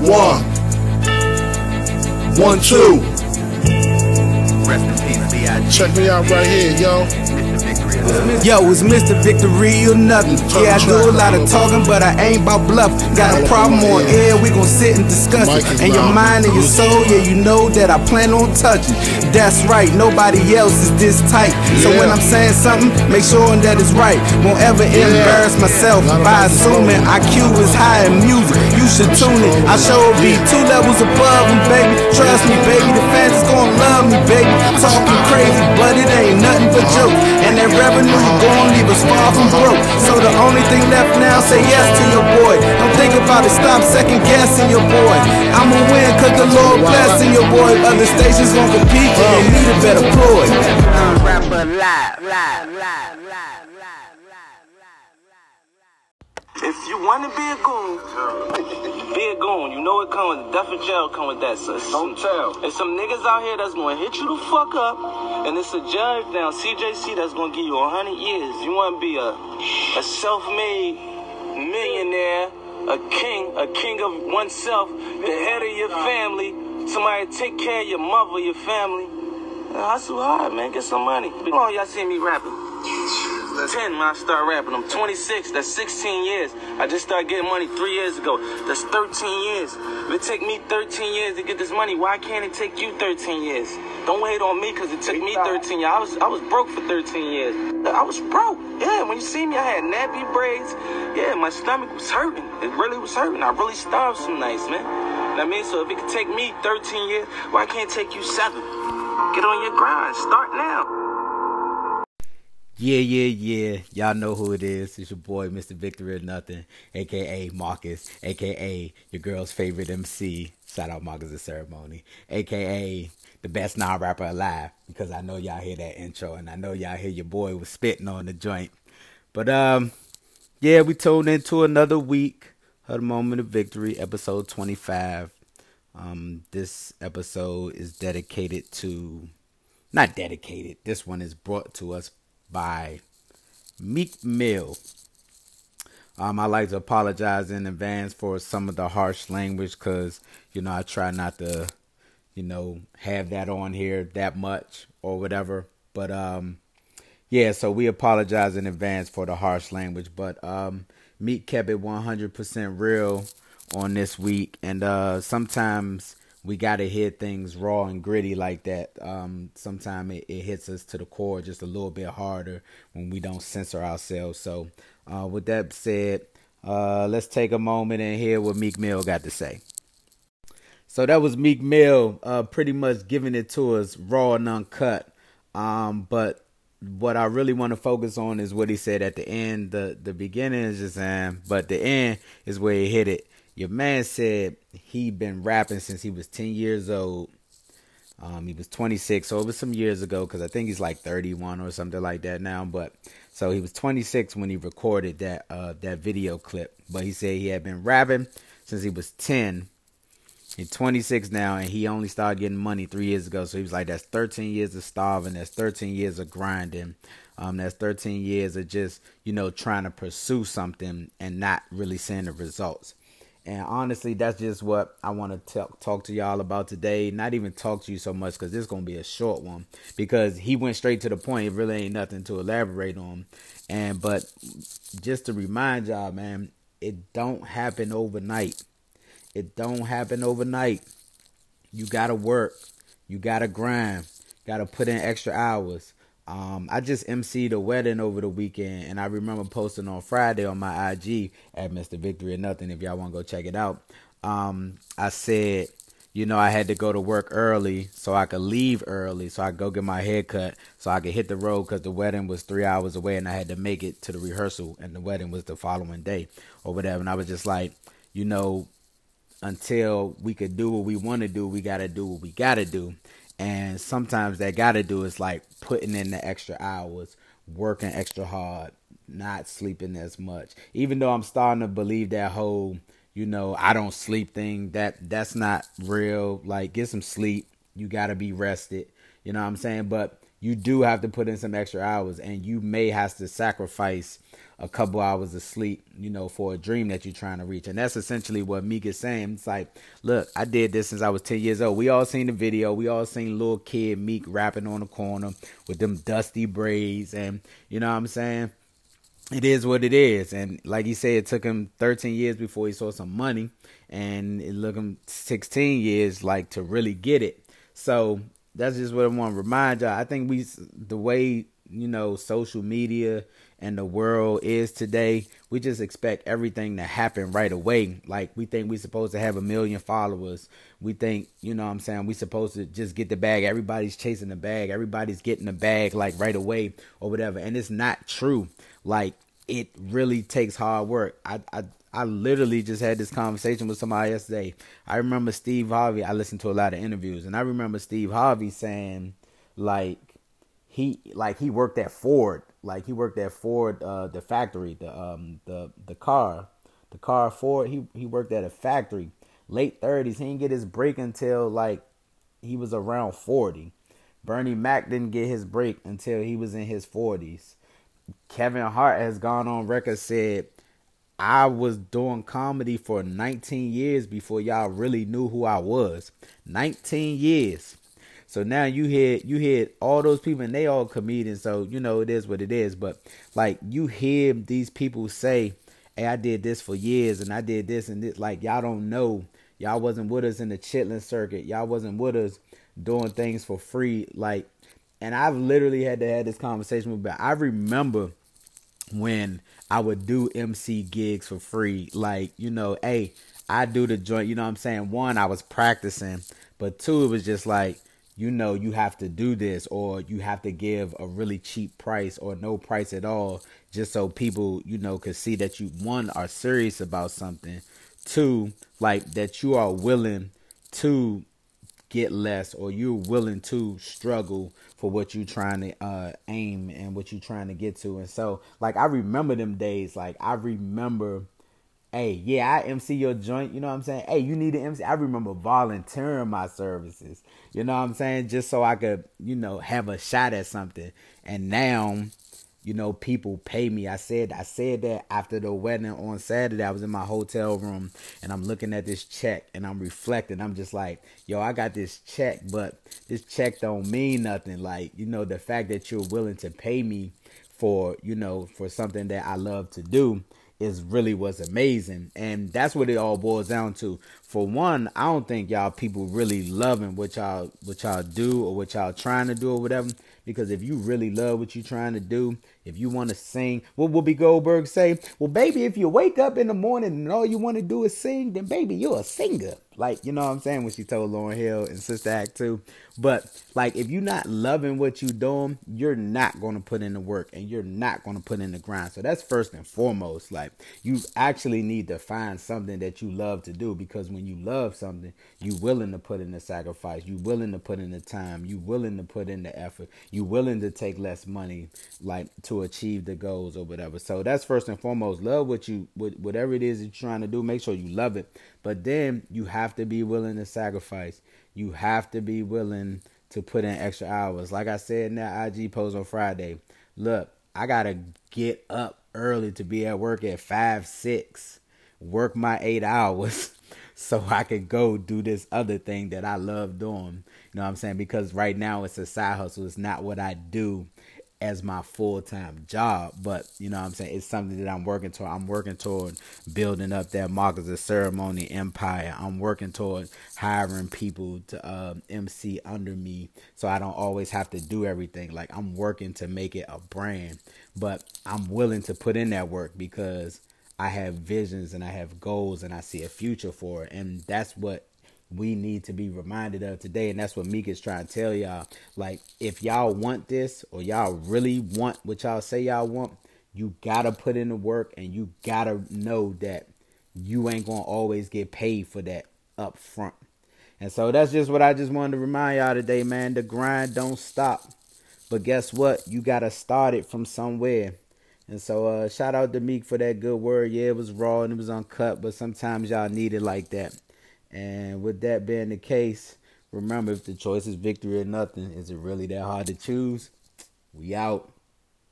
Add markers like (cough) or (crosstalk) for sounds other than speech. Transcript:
One. One, two. Rest in peace, B.I.G. Check me out right here, yo. Yo, it's Mr. Victory or nothing. Yeah, I do a lot of talking, but I ain't about bluff. Got a problem on air, we gon' sit and discuss it. And your mind and your soul, yeah, you know that I plan on touching. That's right, nobody else is this tight. So when I'm saying something, make sure that it's right. Won't ever embarrass myself by assuming IQ is high in music. You should tune it. I sure be two levels above them, baby. Trust me, baby, the fans is gonna love me, baby. Talking far from broke. So the only thing left now, say yes to your boy. Don't think about it, stop second guessing your boy. I'ma win cause the Lord blessing your boy. Other stations gon' compete and need a better ploy. Rapper live, live, If you wanna be a goon, be a goon. You know it come with death and jail come with that. So don't tell. There's some niggas out here that's gonna hit you the fuck up, and it's a judge down CJC that's gonna give you a hundred years. You wanna be a a self-made millionaire, a king, a king of oneself, the head of your family, somebody take care of your mother, your family. Hustle hard, man. Get some money. How long y'all see me rapping? 10 when I start rapping. I'm 26. That's 16 years. I just started getting money three years ago. That's 13 years. If it take me 13 years to get this money, why can't it take you 13 years? Don't wait on me because it took me 13 years. I was I was broke for 13 years. I was broke. Yeah, when you see me, I had nappy braids. Yeah, my stomach was hurting. It really was hurting. I really starved some nights, man. I mean, so if it could take me 13 years, why can't it take you seven? Get on your grind. Start now. Yeah, yeah, yeah. Y'all know who it is. It's your boy, Mr. Victory or Nothing, aka Marcus, aka your girl's favorite MC. Shout out Marcus the Ceremony, aka the best non rapper alive. Because I know y'all hear that intro, and I know y'all hear your boy was spitting on the joint. But um, yeah, we tuned into another week of the Moment of Victory, episode twenty five. Um, this episode is dedicated to, not dedicated. This one is brought to us by Meek Mill. Um, I like to apologize in advance for some of the harsh language because, you know, I try not to, you know, have that on here that much or whatever. But, um, yeah, so we apologize in advance for the harsh language. But um, Meek kept it 100% real on this week. And uh, sometimes we got to hear things raw and gritty like that. Um, sometimes it, it, hits us to the core just a little bit harder when we don't censor ourselves. So, uh, with that said, uh, let's take a moment and hear what Meek Mill got to say. So that was Meek Mill, uh, pretty much giving it to us raw and uncut. Um, but what I really want to focus on is what he said at the end. The the beginning is just saying, but the end is where he hit it your man said he been rapping since he was 10 years old. Um, he was 26, so it was some years ago because I think he's like 31 or something like that now. But so he was 26 when he recorded that uh, that video clip. But he said he had been rapping since he was 10. He's 26 now, and he only started getting money three years ago. So he was like, "That's 13 years of starving. That's 13 years of grinding. Um, that's 13 years of just you know trying to pursue something and not really seeing the results." And honestly, that's just what I want to talk, to y'all about today. Not even talk to you so much because this is going to be a short one because he went straight to the point. It really ain't nothing to elaborate on. And but just to remind y'all, man, it don't happen overnight. It don't happen overnight. You got to work. You got to grind. Got to put in extra hours. Um, I just emceed a wedding over the weekend, and I remember posting on Friday on my IG at Mr. Victory or Nothing. If y'all want to go check it out, um, I said, you know, I had to go to work early so I could leave early, so I could go get my hair cut, so I could hit the road because the wedding was three hours away, and I had to make it to the rehearsal, and the wedding was the following day or whatever. And I was just like, you know, until we could do what we want to do, we got to do what we got to do. And sometimes they got to do is like putting in the extra hours, working extra hard, not sleeping as much. Even though I'm starting to believe that whole, you know, I don't sleep thing, that that's not real. Like get some sleep. You got to be rested. You know what I'm saying? But you do have to put in some extra hours and you may have to sacrifice a couple hours of sleep, you know, for a dream that you're trying to reach. And that's essentially what Meek is saying. It's like, look, I did this since I was 10 years old. We all seen the video. We all seen little kid Meek rapping on the corner with them dusty braids. And, you know what I'm saying? It is what it is. And like he said, it took him 13 years before he saw some money. And it took him 16 years, like, to really get it. So that's just what I want to remind y'all. I think we, the way, you know, social media and the world is today, we just expect everything to happen right away. Like we think we supposed to have a million followers. We think, you know what I'm saying, we supposed to just get the bag. Everybody's chasing the bag. Everybody's getting the bag like right away or whatever. And it's not true. Like it really takes hard work. I I I literally just had this conversation with somebody yesterday. I remember Steve Harvey. I listened to a lot of interviews, and I remember Steve Harvey saying, like, he like he worked at Ford like he worked at Ford, uh, the factory, the um the the car, the car Ford. He he worked at a factory. Late thirties. He didn't get his break until like he was around forty. Bernie Mac didn't get his break until he was in his forties. Kevin Hart has gone on record said, I was doing comedy for 19 years before y'all really knew who I was. 19 years. So now you hear you hear all those people and they all comedians, so you know it is what it is. But like you hear these people say, Hey, I did this for years and I did this and this like y'all don't know. Y'all wasn't with us in the chitlin circuit. Y'all wasn't with us doing things for free. Like and I've literally had to have this conversation with but I remember when I would do MC gigs for free. Like, you know, hey, I do the joint, you know what I'm saying? One, I was practicing, but two, it was just like you know you have to do this or you have to give a really cheap price or no price at all just so people you know could see that you one are serious about something two like that you are willing to get less or you're willing to struggle for what you're trying to uh, aim and what you're trying to get to and so like i remember them days like i remember hey, yeah, I MC your joint. You know what I'm saying? Hey, you need an MC. I remember volunteering my services. You know what I'm saying? Just so I could, you know, have a shot at something. And now, you know, people pay me. I said I said that after the wedding on Saturday. I was in my hotel room and I'm looking at this check and I'm reflecting. I'm just like, yo, I got this check, but this check don't mean nothing. Like, you know, the fact that you're willing to pay me for, you know, for something that I love to do is really was amazing. And that's what it all boils down to. For one, I don't think y'all people really loving what y'all what y'all do or what y'all trying to do or whatever. Because if you really love what you're trying to do, if you want to sing, what Whoopi Goldberg say? Well, baby, if you wake up in the morning and all you want to do is sing, then baby, you're a singer. Like, you know what I'm saying? When she told Lauryn Hill and Sister Act 2. But like if you're not loving what you're doing, you're not gonna put in the work and you're not gonna put in the grind. So that's first and foremost. Like you actually need to find something that you love to do because when you love something, you willing to put in the sacrifice, you willing to put in the time, you willing to put in the effort, you willing to take less money like to achieve the goals or whatever. So that's first and foremost. Love what you whatever it is you're trying to do, make sure you love it. But then you have to be willing to sacrifice you have to be willing to put in extra hours. Like I said in that IG post on Friday, look, I gotta get up early to be at work at five, six, work my eight hours (laughs) so I could go do this other thing that I love doing. Know what I'm saying? Because right now it's a side hustle. It's not what I do as my full time job, but you know what I'm saying it's something that I'm working toward. I'm working toward building up that Marcus of Ceremony empire. I'm working toward hiring people to uh, MC under me, so I don't always have to do everything. Like I'm working to make it a brand, but I'm willing to put in that work because I have visions and I have goals and I see a future for it, and that's what we need to be reminded of today. And that's what Meek is trying to tell y'all. Like, if y'all want this or y'all really want what y'all say y'all want, you gotta put in the work and you gotta know that you ain't gonna always get paid for that up front. And so that's just what I just wanted to remind y'all today, man. The grind don't stop. But guess what? You gotta start it from somewhere. And so uh shout out to Meek for that good word. Yeah, it was raw and it was uncut, but sometimes y'all need it like that. And with that being the case, Remember, if the choice is victory or nothing, is it really that hard to choose? We out.